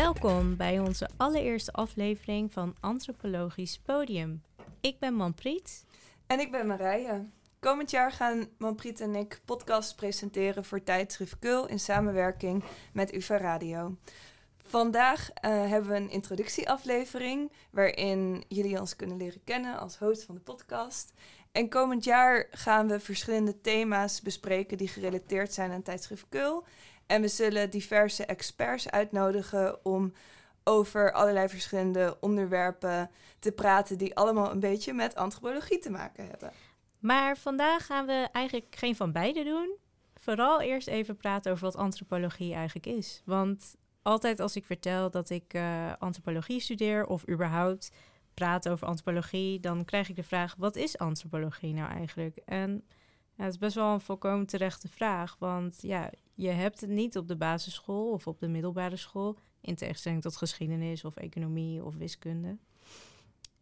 Welkom bij onze allereerste aflevering van Antropologisch Podium. Ik ben Manpriet. En ik ben Marije. Komend jaar gaan Manpriet en ik podcasts presenteren voor tijdschrift Kul in samenwerking met UvA Radio. Vandaag eh, hebben we een introductieaflevering waarin jullie ons kunnen leren kennen als host van de podcast. En komend jaar gaan we verschillende thema's bespreken die gerelateerd zijn aan tijdschrift Kul. En we zullen diverse experts uitnodigen om over allerlei verschillende onderwerpen te praten die allemaal een beetje met antropologie te maken hebben. Maar vandaag gaan we eigenlijk geen van beide doen. Vooral eerst even praten over wat antropologie eigenlijk is. Want altijd als ik vertel dat ik uh, antropologie studeer of überhaupt praat over antropologie, dan krijg ik de vraag: wat is antropologie nou eigenlijk? En ja, het is best wel een volkomen terechte vraag, want ja, je hebt het niet op de basisschool of op de middelbare school, in tegenstelling tot geschiedenis of economie of wiskunde.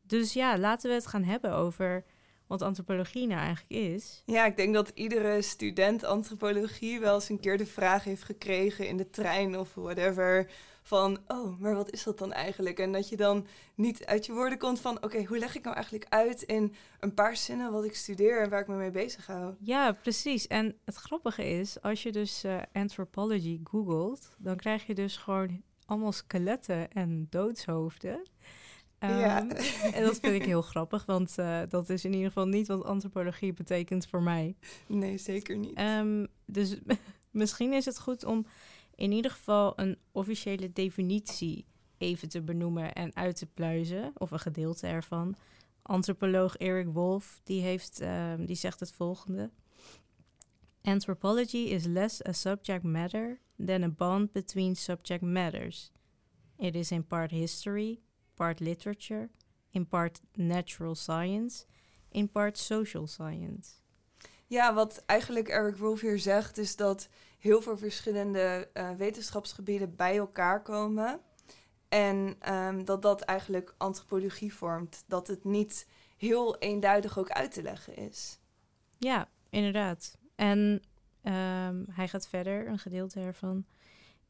Dus ja, laten we het gaan hebben over wat antropologie nou eigenlijk is. Ja, ik denk dat iedere student antropologie wel eens een keer de vraag heeft gekregen in de trein of whatever. Van, oh, maar wat is dat dan eigenlijk? En dat je dan niet uit je woorden komt van, oké, hoe leg ik nou eigenlijk uit in een paar zinnen wat ik studeer en waar ik me mee bezig hou? Ja, precies. En het grappige is, als je dus uh, anthropology googelt, dan krijg je dus gewoon allemaal skeletten en doodshoofden ja. Ehm, en dat vind ik heel grappig, want uh, dat is in ieder geval niet wat antropologie betekent voor mij. Nee, zeker niet. Um, dus misschien is het goed om in ieder geval een officiële definitie even te benoemen en uit te pluizen, of een gedeelte ervan. Antropoloog Eric Wolf die heeft, um, die zegt het volgende. Anthropology is less a subject matter than a bond between subject matters. It is in part history, part literature, in part natural science, in part social science. Ja, wat eigenlijk Eric Wolf hier zegt, is dat heel veel verschillende uh, wetenschapsgebieden bij elkaar komen. En um, dat dat eigenlijk antropologie vormt. Dat het niet heel eenduidig ook uit te leggen is. Ja, inderdaad. En um, hij gaat verder, een gedeelte ervan.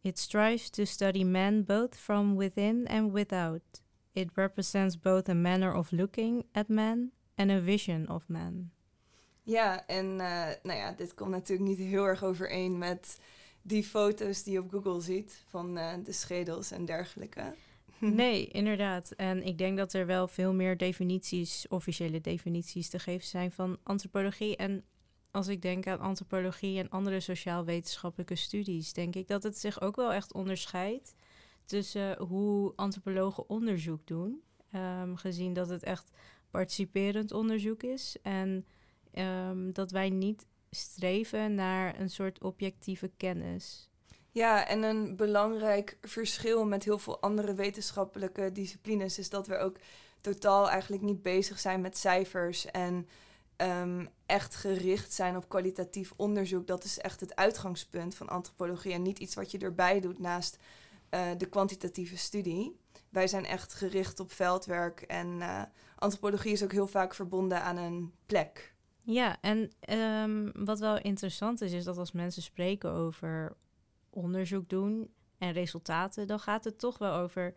It strives to study man both from within and without. It represents both a manner of looking at man and a vision of man. Ja, en uh, nou ja, dit komt natuurlijk niet heel erg overeen met die foto's die je op Google ziet van uh, de schedels en dergelijke. Nee, inderdaad. En ik denk dat er wel veel meer definities, officiële definities te geven zijn van antropologie. En als ik denk aan antropologie en andere sociaal-wetenschappelijke studies, denk ik dat het zich ook wel echt onderscheidt tussen hoe antropologen onderzoek doen. Um, gezien dat het echt participerend onderzoek is. En um, dat wij niet streven naar een soort objectieve kennis. Ja, en een belangrijk verschil met heel veel andere wetenschappelijke disciplines is dat we ook totaal eigenlijk niet bezig zijn met cijfers en um, echt gericht zijn op kwalitatief onderzoek. Dat is echt het uitgangspunt van antropologie en niet iets wat je erbij doet naast uh, de kwantitatieve studie. Wij zijn echt gericht op veldwerk en uh, antropologie is ook heel vaak verbonden aan een plek. Ja, en um, wat wel interessant is, is dat als mensen spreken over onderzoek doen en resultaten, dan gaat het toch wel over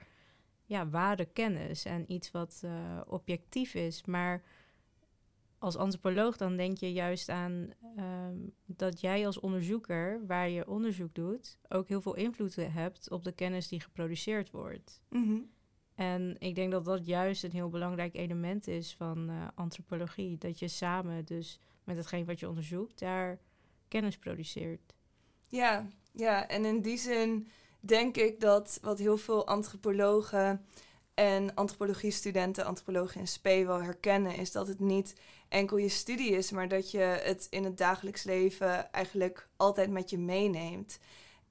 ja, ware kennis en iets wat uh, objectief is. Maar als antropoloog dan denk je juist aan um, dat jij als onderzoeker, waar je onderzoek doet, ook heel veel invloed hebt op de kennis die geproduceerd wordt. Mm. En ik denk dat dat juist een heel belangrijk element is van uh, antropologie. Dat je samen dus met hetgeen wat je onderzoekt, daar kennis produceert. Ja, ja, en in die zin denk ik dat wat heel veel antropologen en antropologie-studenten, antropologen in SP wel herkennen, is dat het niet enkel je studie is, maar dat je het in het dagelijks leven eigenlijk altijd met je meeneemt.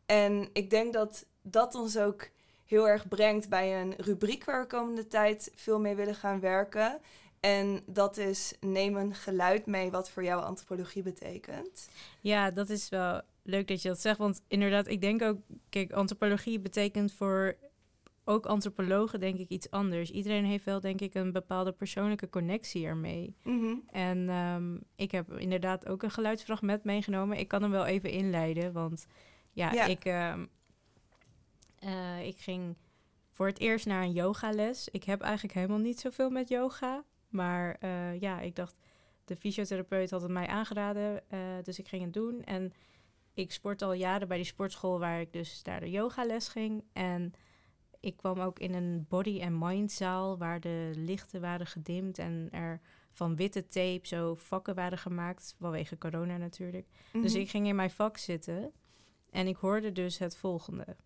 En ik denk dat dat ons ook heel erg brengt bij een rubriek waar we komende tijd veel mee willen gaan werken. En dat is neem een geluid mee wat voor jou antropologie betekent. Ja, dat is wel leuk dat je dat zegt. Want inderdaad, ik denk ook, kijk, antropologie betekent voor ook antropologen denk ik iets anders. Iedereen heeft wel denk ik een bepaalde persoonlijke connectie ermee. Mm En um, ik heb inderdaad ook een geluidsfragment meegenomen. Ik kan hem wel even inleiden, want ja, ja. Ik, uh, uh, ik ging voor het eerst naar een yogales. Ik heb eigenlijk helemaal niet zoveel met yoga. Maar eh, ja, ik dacht, de fysiotherapeut had het mij aangeraden. eh, dus ik ging het doen. En ik sport al jaren bij die sportschool waar ik dus naar de yogales ging. En ik kwam ook in een body and mind zaal waar de lichten waren gedimd en er van witte tape zo vakken waren gemaakt, vanwege corona natuurlijk. Dus Mhm. ik ging in mijn vak zitten en ik hoorde dus het volgende.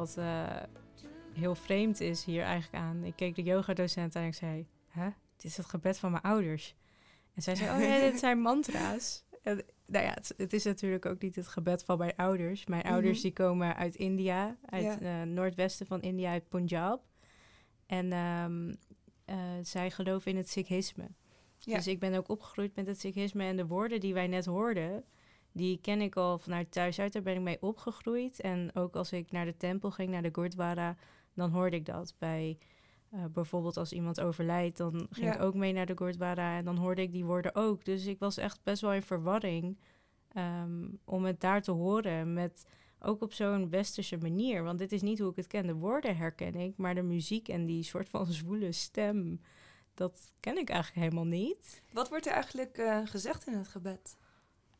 Wat eh, heel vreemd is hier eigenlijk aan. Ik keek de yogadocent aan en ik zei, hè, dit is het gebed van mijn ouders. En zij zei, oh ja, dit zijn mantra's. En, nou ja, het, het is natuurlijk ook niet het gebed van mijn ouders. Mijn ouders Mhm. die komen uit India, uit Ja. eh, noordwesten van India, uit Punjab. En ehm, eh, zij geloven in het Sikhisme. Ja. Dus ik ben ook opgegroeid met het Sikhisme. En de woorden die wij net hoorden, die ken ik al vanuit thuis uit. Daar ben ik mee opgegroeid. En ook als ik naar de tempel ging, naar de Gurdwara, dan hoorde ik dat. Bij eh, bijvoorbeeld als iemand overlijdt, dan ging Ja. ik ook mee naar de Gurdwara. En dan hoorde ik die woorden ook. Dus ik was echt best wel in verwarring ehm, om het daar te horen. Met ook op zo'n westerse manier. Want dit is niet hoe ik het ken. De woorden herken ik, maar de muziek en die soort van zwoele stem, dat ken ik eigenlijk helemaal niet. Wat wordt er eigenlijk eh, gezegd in het gebed?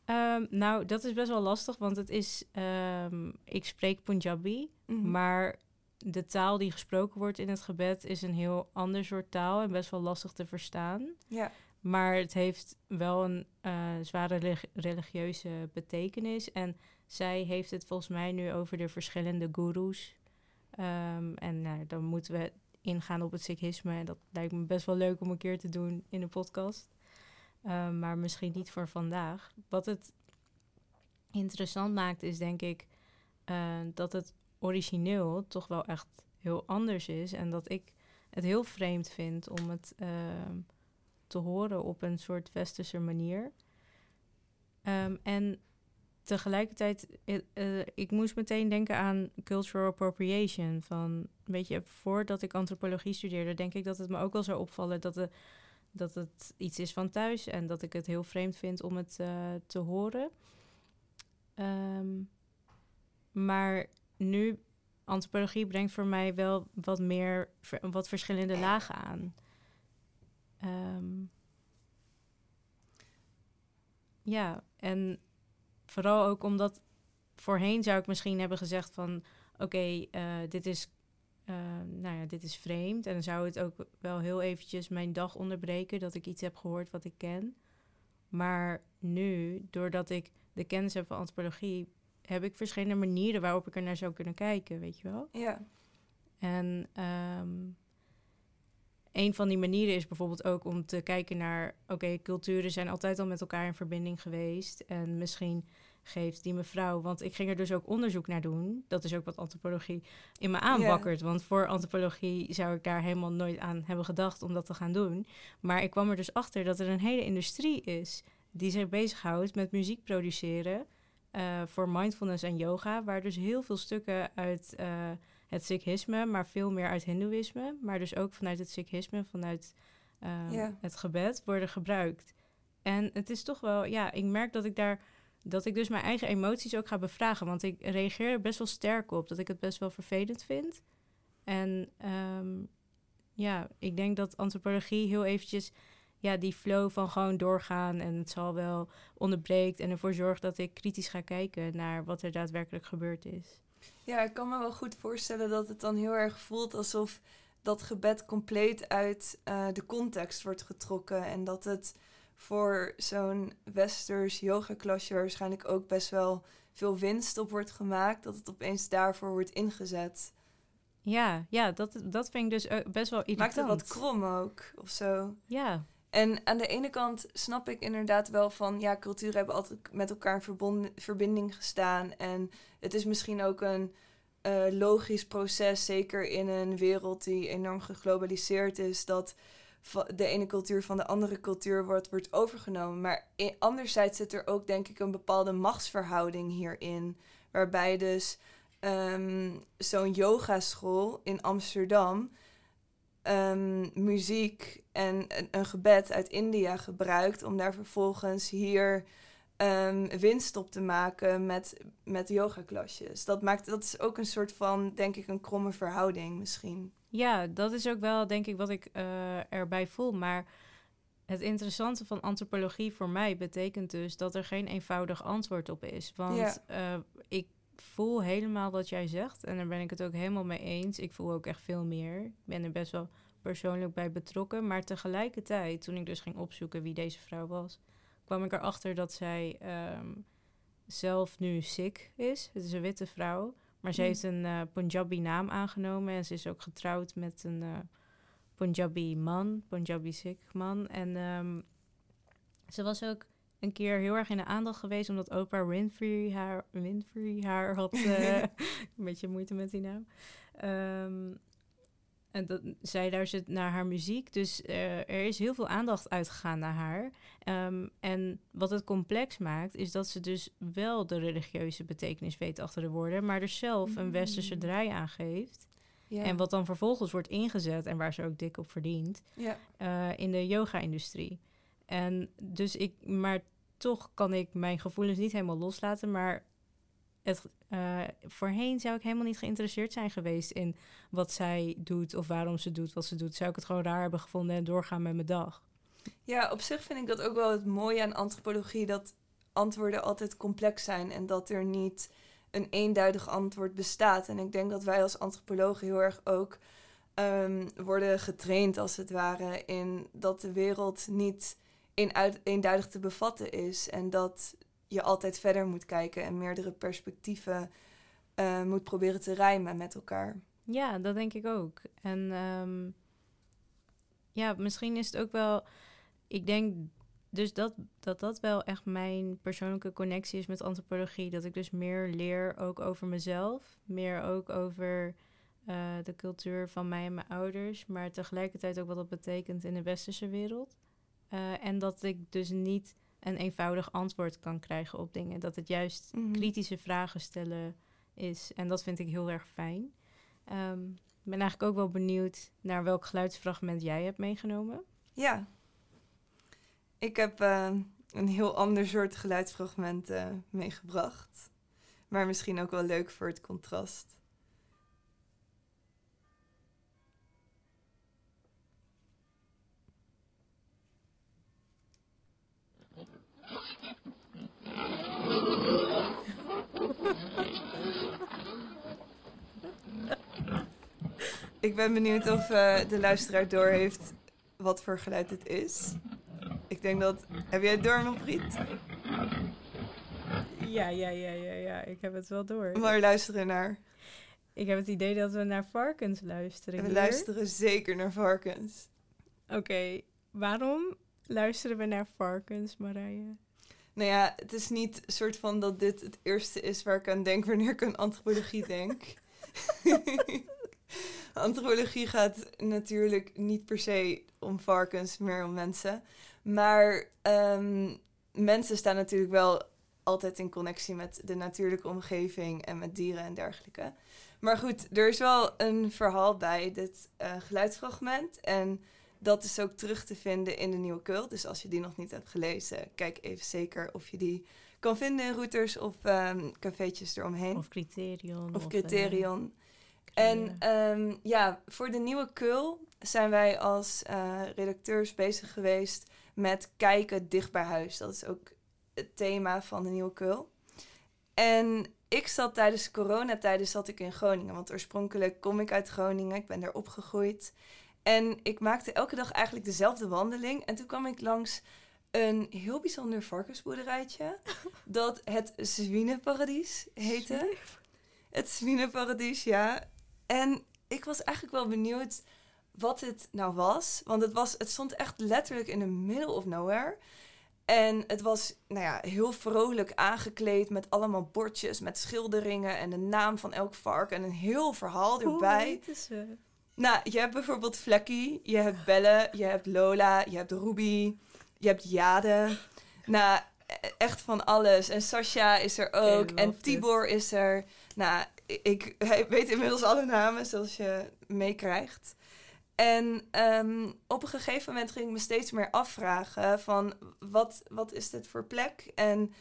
Ehm, nou, dat is best wel lastig, want het is. ehm, ik spreek Punjabi, Mhm. maar de taal die gesproken wordt in het gebed is een heel ander soort taal en best wel lastig te verstaan. Ja, Maar het heeft wel een eh, zware relig- religieuze betekenis. En zij heeft het volgens mij nu over de verschillende gurus. Ehm, en nou, dan moeten we ingaan op het Sikhisme. En dat lijkt me best wel leuk om een keer te doen in een podcast. Ehm, maar misschien niet voor vandaag. Wat het interessant maakt is denk ik eh, dat het origineel toch wel echt heel anders is. En dat ik het heel vreemd vind om het ehm, te horen op een soort westerse manier. Ehm, en tegelijkertijd, eh, eh, ik moest meteen denken aan cultural appropriation. Van, weet je, voordat ik antropologie studeerde, denk ik dat het me ook wel zou opvallen dat, de, dat het iets is van thuis en dat ik het heel vreemd vind om het eh, te horen. Ehm, maar nu, antropologie brengt voor mij wel wat meer, wat verschillende lagen aan. Ehm, ja, en vooral ook omdat voorheen zou ik misschien hebben gezegd van... oké, eh, dit is eh, nou ja, dit is vreemd. En dan zou het ook wel heel eventjes mijn dag onderbreken... dat ik iets heb gehoord wat ik ken. Maar nu, doordat ik de kennis heb van antropologie... heb ik verschillende manieren waarop ik er naar zou kunnen kijken, weet je wel? ja, En ehm, een van die manieren is bijvoorbeeld ook om te kijken naar... oké, culturen zijn altijd al met elkaar in verbinding geweest. En misschien geeft die mevrouw... want ik ging er dus ook onderzoek naar doen. Dat is ook wat antropologie in me aanwakkert. Want voor antropologie zou ik daar helemaal nooit aan hebben gedacht... om dat te gaan doen. Maar ik kwam er dus achter dat er een hele industrie is... die zich bezighoudt met muziek produceren... eh, voor mindfulness en yoga... waar dus heel veel stukken uit... eh, het Sikhisme, maar veel meer uit Hindoeïsme, maar dus ook vanuit het Sikhisme, vanuit eh, het gebed worden gebruikt. En het is toch wel, ja, ik merk dat ik daar, dat ik dus mijn eigen emoties ook ga bevragen, want ik reageer er best wel sterk op, dat ik het best wel vervelend vind. En ehm, ja, ik denk dat antropologie heel eventjes, ja, die flow van gewoon doorgaan en het zal wel onderbreekt en ervoor zorgt dat ik kritisch ga kijken naar wat er daadwerkelijk gebeurd is. ja, ik kan me wel goed voorstellen dat het dan heel erg voelt alsof dat gebed compleet uit eh, de context wordt getrokken. En dat het voor zo'n westers yoga-klasje waarschijnlijk ook best wel veel winst op wordt gemaakt. Dat het opeens daarvoor wordt ingezet. Ja, ja dat, dat vind ik dus ook best wel irritant. Maakt het wat krom ook, of zo. Ja, En aan de ene kant snap ik inderdaad wel van... ja, culturen hebben altijd met elkaar in verbond- verbinding gestaan. En het is misschien ook een eh, logisch proces... zeker in een wereld die enorm geglobaliseerd is... dat de ene cultuur van de andere cultuur wordt, wordt overgenomen. Maar anderzijds zit er ook, denk ik, een bepaalde machtsverhouding hierin. Waarbij dus um, zo'n yogaschool in Amsterdam um, muziek en een, gebed uit India gebruikt om daar vervolgens hier um, winst op te maken met, met yogaklasjes. Dat, maakt, dat is ook een soort van, denk ik, een kromme verhouding misschien. Ja, dat is ook wel, denk ik, wat ik uh, erbij voel. Maar het interessante van antropologie voor mij betekent dus dat er geen eenvoudig antwoord op is. Want uh, ik voel helemaal wat jij zegt en daar ben ik het ook helemaal mee eens. Ik voel ook echt veel meer. Ik ben er best wel persoonlijk bij betrokken. Maar tegelijkertijd, toen ik dus ging opzoeken wie deze vrouw was, kwam ik erachter dat zij um, zelf nu Sikh is. Het is een witte vrouw. Maar ze hmm. heeft een uh, Punjabi naam aangenomen en ze is ook getrouwd met een uh, Punjabi man, Punjabi Sikh man. En um, ze was ook een keer heel erg in de aandacht geweest omdat Oprah Winfrey haar, Winfrey haar had. Uh, een beetje moeite met die naam. Um, en dat, zij luistert naar haar muziek. Dus uh, er is heel veel aandacht uitgegaan naar haar. Um, en wat het complex maakt, is dat ze dus wel de religieuze betekenis weet achter de woorden, maar er zelf een westerse mm. draai aan geeft. Ja. En wat dan vervolgens wordt ingezet en waar ze ook dik op verdient, ja. uh, in de yoga-industrie. En dus ik, maar toch kan ik mijn gevoelens niet helemaal loslaten, maar het, uh, voorheen zou ik helemaal niet geïnteresseerd zijn geweest in wat zij doet of waarom ze doet wat ze doet. Zou ik het gewoon raar hebben gevonden en doorgaan met mijn dag. Ja, op zich vind ik dat ook wel het mooie aan antropologie, dat antwoorden altijd complex zijn en dat er niet een eenduidig antwoord bestaat. En ik denk dat wij als antropologen heel erg ook um, worden getraind, als het ware, in dat de wereld niet eenduidig te bevatten is en dat je altijd verder moet kijken en meerdere perspectieven uh, moet proberen te rijmen met elkaar. Ja, dat denk ik ook. En um, ja, misschien is het ook wel. Ik denk dus dat, dat dat wel echt mijn persoonlijke connectie is met antropologie. Dat ik dus meer leer ook over mezelf. Meer ook over uh, de cultuur van mij en mijn ouders. Maar tegelijkertijd ook wat dat betekent in de westerse wereld. Uh, en dat ik dus niet een eenvoudig antwoord kan krijgen op dingen. Dat het juist mhm. kritische vragen stellen is. En dat vind ik heel erg fijn. Um, ik ben eigenlijk ook wel benieuwd naar welk geluidsfragment jij hebt meegenomen. Ja, ik heb uh, een heel ander soort geluidsfragment uh, meegebracht. Maar misschien ook wel leuk voor het contrast. Ik ben benieuwd of uh, de luisteraar door heeft wat voor geluid het is. Ik denk dat. Heb jij het door, Milpriet? Ja, ja, ja, ja, ja. Ik heb het wel door. Maar luisteren naar. Ik heb het idee dat we naar varkens luisteren. We luisteren zeker naar varkens. Oké, waarom luisteren we naar varkens, Marije? Nou ja, het is niet soort van dat dit het eerste is waar ik aan denk wanneer ik aan antropologie denk. Antropologie gaat natuurlijk niet per se om varkens, meer om mensen. Maar um, mensen staan natuurlijk wel altijd in connectie met de natuurlijke omgeving en met dieren en dergelijke. Maar goed, er is wel een verhaal bij dit uh, geluidsfragment. En dat is ook terug te vinden in de Nieuwe Kult. Dus als je die nog niet hebt gelezen, kijk even zeker of je die kan vinden in routers of um, cafeetjes eromheen. Of Criterion. Of, Criterion. En um, ja, voor de nieuwe Kul zijn wij als uh, redacteurs bezig geweest met kijken dicht bij huis. Dat is ook het thema van de nieuwe Kul. En ik zat tijdens coronatijden zat ik in Groningen. Want oorspronkelijk kom ik uit Groningen. Ik ben daar opgegroeid. En ik maakte elke dag eigenlijk dezelfde wandeling. En toen kwam ik langs een heel bijzonder varkensboerderijtje. dat het Zwienenparadies heette. Het Zwienenparadies, ja. En ik was eigenlijk wel benieuwd wat het nou was. Want het, was, het stond echt letterlijk in the middle of nowhere. En het was nou ja, heel vrolijk aangekleed met allemaal bordjes met schilderingen en de naam van elk vark en een heel verhaal erbij. Hoe ze? Nou, je hebt bijvoorbeeld Vlekkie, je hebt Belle, je hebt Lola, je hebt Ruby, je hebt Jade. Nou, e- echt van alles. En Sasha is er ook. En it. Tibor is er. Nou, ik weet inmiddels alle namen, zoals je meekrijgt. En ehm, op een gegeven moment ging ik me steeds meer afvragen van wat, wat is dit voor plek? En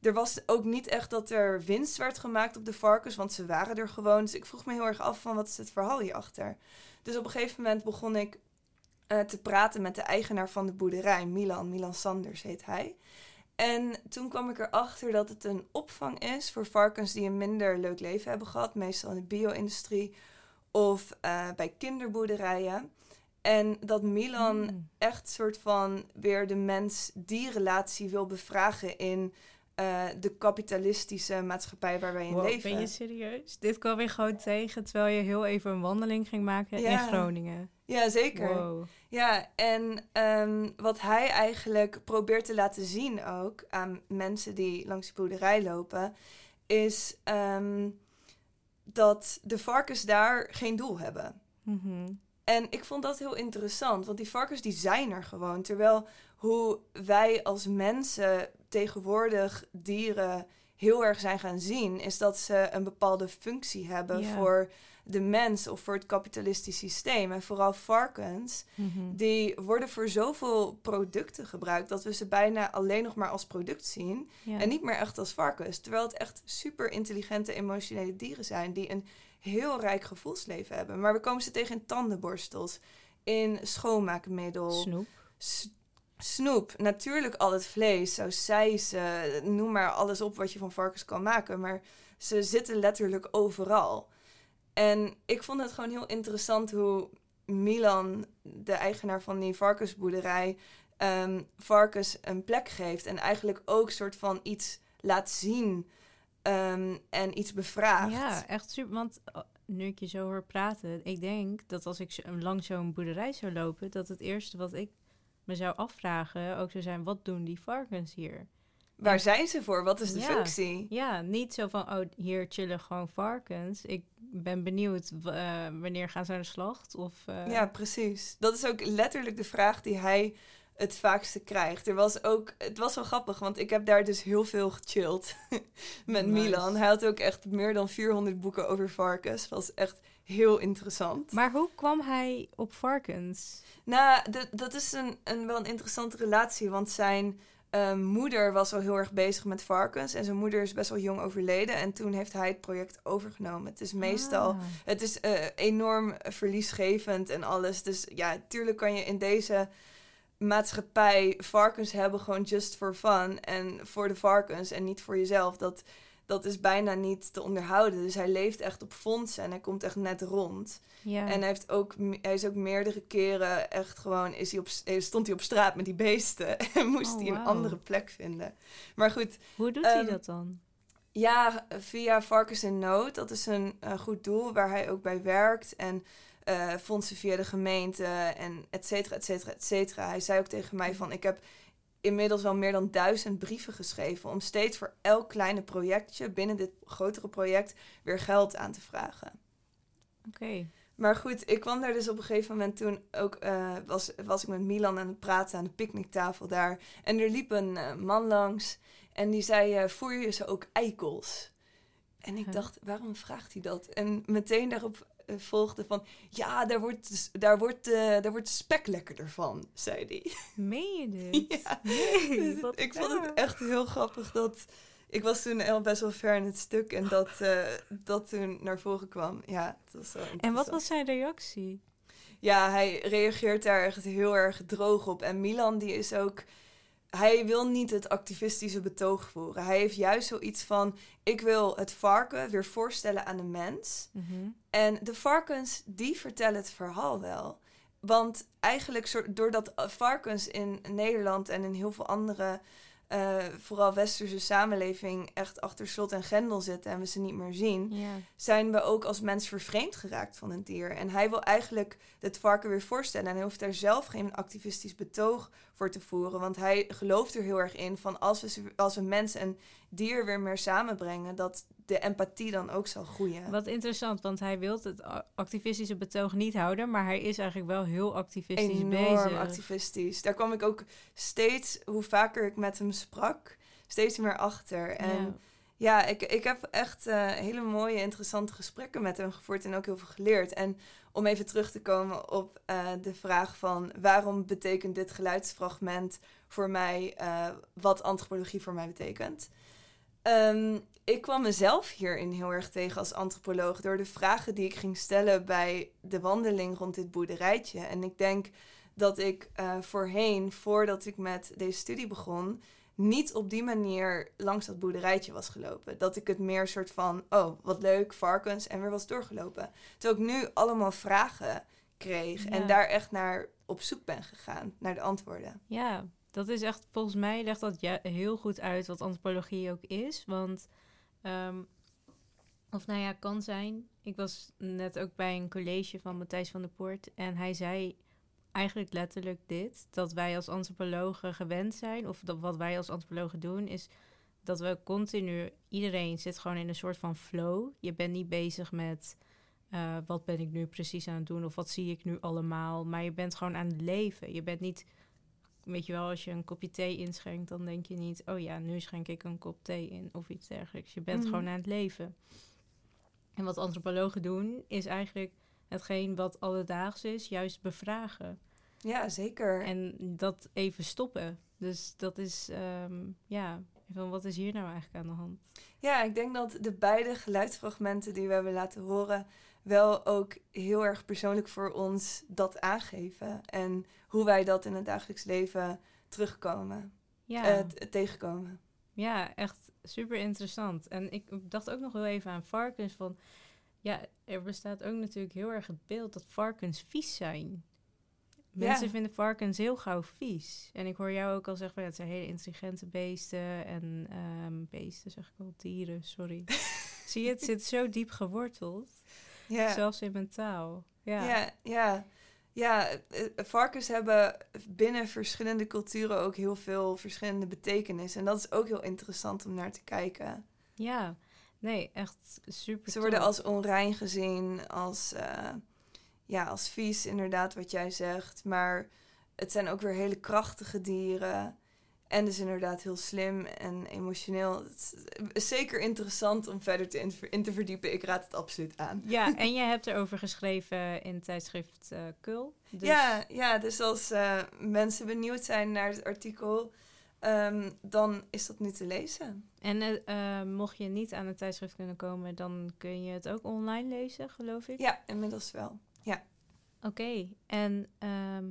er was ook niet echt dat er winst werd gemaakt op de varkens, want ze waren er gewoon. Dus ik vroeg me heel erg af van wat is het verhaal hierachter? Dus op een gegeven moment begon ik eh, te praten met de eigenaar van de boerderij, Milan. Milan Sanders heet hij. En toen kwam ik erachter dat het een opvang is voor varkens die een minder leuk leven hebben gehad. Meestal in de bio-industrie of eh, bij kinderboerderijen. En dat Milan Mm. echt soort van weer de mens-die-relatie wil bevragen in eh, de kapitalistische maatschappij waar wij in Wow, leven. ben je serieus? Dit kwam je gewoon tegen terwijl je heel even een wandeling ging maken in. Groningen. Ja, zeker. Wow. Ja, en ehm, wat hij eigenlijk probeert te laten zien ook aan mensen die langs de boerderij lopen, is ehm, dat de varkens daar geen doel hebben. Mhm. En ik vond dat heel interessant, want die varkens die zijn er gewoon. Terwijl hoe wij als mensen tegenwoordig dieren heel erg zijn gaan zien, is dat ze een bepaalde functie hebben voor de mens of voor het kapitalistisch systeem. En vooral varkens, Mhm. die worden voor zoveel producten gebruikt dat we ze bijna alleen nog maar als product zien. En niet meer echt als varkens. Terwijl het echt super intelligente, emotionele dieren zijn die een heel rijk gevoelsleven hebben. Maar we komen ze tegen in tandenborstels, in schoonmaakmiddel, Snoep. Snoep. Natuurlijk al het vlees, sausijzen, noem maar alles op wat je van varkens kan maken. Maar ze zitten letterlijk overal. En ik vond het gewoon heel interessant hoe Milan, de eigenaar van die varkensboerderij, ehm, varkens een plek geeft. En eigenlijk ook soort van iets laat zien ehm, en iets bevraagt. Ja, echt super. Want oh, nu ik je zo hoor praten, ik denk dat als ik zo, langs zo'n boerderij zou lopen, dat het eerste wat ik me zou afvragen ook zou zijn: wat doen die varkens hier? Waar zijn ze voor? Wat is de Ja. functie? Ja, niet zo van, oh, hier chillen gewoon varkens. Ik ben benieuwd, eh, wanneer gaan ze naar de slacht? Of, eh, Ja, precies. Dat is ook letterlijk de vraag die hij het vaakste krijgt. Er was ook, het was wel grappig, want ik heb daar dus heel veel gechilled met Nice. Milan. Hij had ook echt meer dan 400 boeken over varkens. Was echt heel interessant. Maar hoe kwam hij op varkens? Nou, dat is een, een, wel een interessante relatie, want zijn eh, moeder was al heel erg bezig met varkens. En zijn moeder is best wel jong overleden. En toen heeft hij het project overgenomen. Het is meestal Ah. het is eh, enorm verliesgevend en alles. Dus ja, tuurlijk kan je in deze maatschappij varkens hebben gewoon just for fun. En voor de varkens en niet voor jezelf. Dat, dat is bijna niet te onderhouden. Dus hij leeft echt op fondsen en hij komt echt net rond. Ja. En hij, heeft ook, hij is ook meerdere keren echt gewoon... Is hij op, eh, stond hij op straat met die beesten. En moest Oh, hij een andere plek vinden. Maar goed, hoe doet hij ehm, dat dan? ja, via Varkens in Nood. Dat is een goed doel waar hij ook bij werkt. En eh, fondsen via de gemeente en et cetera, et cetera, et cetera. Hij zei ook tegen mij van... ik heb inmiddels wel meer dan duizend brieven geschreven... om steeds voor elk kleine projectje binnen dit grotere project... weer geld aan te vragen. Oké. Maar goed, ik kwam daar dus op een gegeven moment toen ook... eh, was, was ik met Milan aan het praten aan de picknicktafel daar. En er liep een eh, man langs en die zei... eh, voer je ze ook eikels? En ik Huh? dacht, waarom vraagt hij dat? En meteen daarop volgde van... Ja, daar wordt, dus- daar, wordt, eh, daar wordt spek lekkerder van, zei hij. Meen je dit? Ja. Nee, Dus ik vond het echt heel grappig dat... Ik was toen al best wel ver in het stuk en dat, eh, dat toen naar voren kwam. Ja, het was En wat was zijn reactie? Ja, hij reageert daar echt heel erg droog op. En Milan, die is ook. Hij wil niet het activistische betoog voeren. Hij heeft juist zoiets van: ik wil het varken weer voorstellen aan de mens. Mhm. En de varkens, die vertellen het verhaal wel. Want eigenlijk, doordat eh, varkens in Nederland en in heel veel andere, eh, vooral westerse samenleving, echt achter slot en grendel zitten en we ze niet meer zien, zijn we ook als mens vervreemd geraakt van een dier. En hij wil eigenlijk het varken weer voorstellen. En hij hoeft daar zelf geen activistisch betoog voor te voeren. Want hij gelooft er heel erg in van als we, als we mensen een die er weer meer samenbrengen, dat de empathie dan ook zal groeien. Wat interessant, want hij wil het activistische betoog niet houden, maar hij is eigenlijk wel heel activistisch Enorm bezig. activistisch. Daar kwam ik ook steeds, hoe vaker ik met hem sprak, steeds meer achter. En Ja. ja, ik, ik heb echt eh, hele mooie, interessante gesprekken met hem gevoerd en ook heel veel geleerd. En om even terug te komen op eh, de vraag van waarom betekent dit geluidsfragment voor mij eh, wat antropologie voor mij betekent. Ehm, ik kwam mezelf hierin heel erg tegen als antropoloog door de vragen die ik ging stellen bij de wandeling rond dit boerderijtje. En ik denk dat ik eh, voorheen, voordat ik met deze studie begon, niet op die manier langs dat boerderijtje was gelopen. Dat ik het meer soort van, oh, wat leuk, varkens, en weer was doorgelopen. Terwijl ik nu allemaal vragen kreeg Ja. en daar echt naar op zoek ben gegaan, naar de antwoorden. Ja, dat is echt, volgens mij legt dat ja, heel goed uit wat antropologie ook is. Want, ehm, of nou ja, kan zijn. Ik was net ook bij een college van Matthijs van der Poort. En hij zei eigenlijk letterlijk dit: dat wij als antropologen gewend zijn, of dat wat wij als antropologen doen, is dat we continu, iedereen zit gewoon in een soort van flow. Je bent niet bezig met. eh, wat ben ik nu precies aan het doen of wat zie ik nu allemaal? Maar je bent gewoon aan het leven. Je bent niet weet je wel, als je een kopje thee inschenkt, dan denk je niet, oh ja, nu schenk ik een kop thee in of iets dergelijks. Je bent Mhm. gewoon aan het leven. En wat antropologen doen, is eigenlijk hetgeen wat alledaags is, juist bevragen. Ja, zeker. En dat even stoppen. Dus dat is, ehm, ja, van wat is hier nou eigenlijk aan de hand? Ja, ik denk dat de beide geluidsfragmenten die we hebben laten horen wel ook heel erg persoonlijk voor ons dat aangeven. En hoe wij dat in het dagelijks leven terugkomen, Ja, eh, tegenkomen. ja echt super interessant. En ik dacht ook nog heel even aan varkens van, ja, er bestaat ook natuurlijk heel erg het beeld dat varkens vies zijn. Mensen Ja. vinden varkens heel gauw vies. En ik hoor jou ook al zeggen, van, ja, het zijn hele intelligente beesten. En ehm, beesten, zeg ik al, dieren, sorry. Zie je, het zit zo diep geworteld. Ja, Zelfs in mijn taal. Ja. ja, ja. ja. eh, varkens hebben binnen verschillende culturen ook heel veel verschillende betekenis. En dat is ook heel interessant om naar te kijken. Ja. nee, echt super Ze worden als onrein gezien, als, eh, ja, als vies, inderdaad, wat jij zegt. Maar het zijn ook weer hele krachtige dieren. En dus inderdaad heel slim en emotioneel. Is zeker interessant om verder te in, in te verdiepen. Ik raad het absoluut aan. Ja, en jij hebt erover geschreven in het tijdschrift eh Kul. Dus Ja, ja, dus als eh, mensen benieuwd zijn naar het artikel, ehm, dan is dat nu te lezen. En eh, mocht je niet aan het tijdschrift kunnen komen, dan kun je het ook online lezen, geloof ik. Ja, inmiddels wel. Oké, en ehm,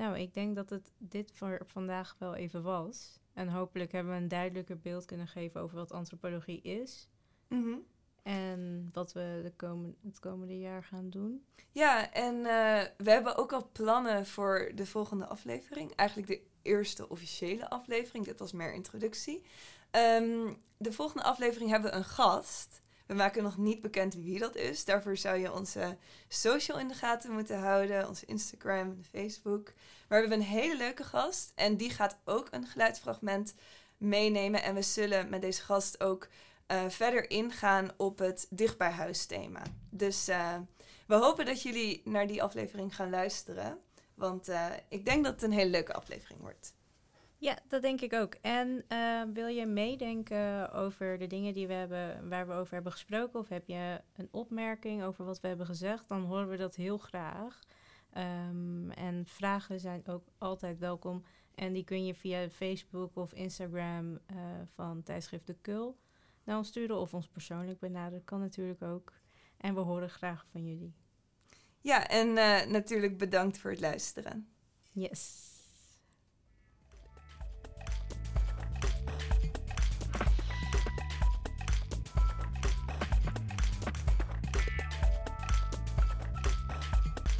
nou, ik denk dat het dit voor vandaag wel even was. En hopelijk hebben we een duidelijker beeld kunnen geven over wat antropologie is. Mhm. En wat we de komende, het komende jaar gaan doen. Ja, en eh, we hebben ook al plannen voor de volgende aflevering. Eigenlijk de eerste officiële aflevering. Dit was meer introductie. Ehm, de volgende aflevering hebben we een gast. We maken nog niet bekend wie dat is. Daarvoor zou je onze social in de gaten moeten houden. Onze Instagram en Facebook. Maar we hebben een hele leuke gast. En die gaat ook een geluidsfragment meenemen. En we zullen met deze gast ook eh, verder ingaan op het dichtbij huis thema. Dus eh, we hopen dat jullie naar die aflevering gaan luisteren. Want eh, ik denk dat het een hele leuke aflevering wordt. Ja, dat denk ik ook. En eh, wil je meedenken over de dingen die we hebben, waar we over hebben gesproken? Of heb je een opmerking over wat we hebben gezegd? Dan horen we dat heel graag. Ehm, en vragen zijn ook altijd welkom. En die kun je via Facebook of Instagram eh, van tijdschrift De Kul naar ons sturen. Of ons persoonlijk benaderen, kan natuurlijk ook. En we horen graag van jullie. Ja, en eh, natuurlijk bedankt voor het luisteren. Yes.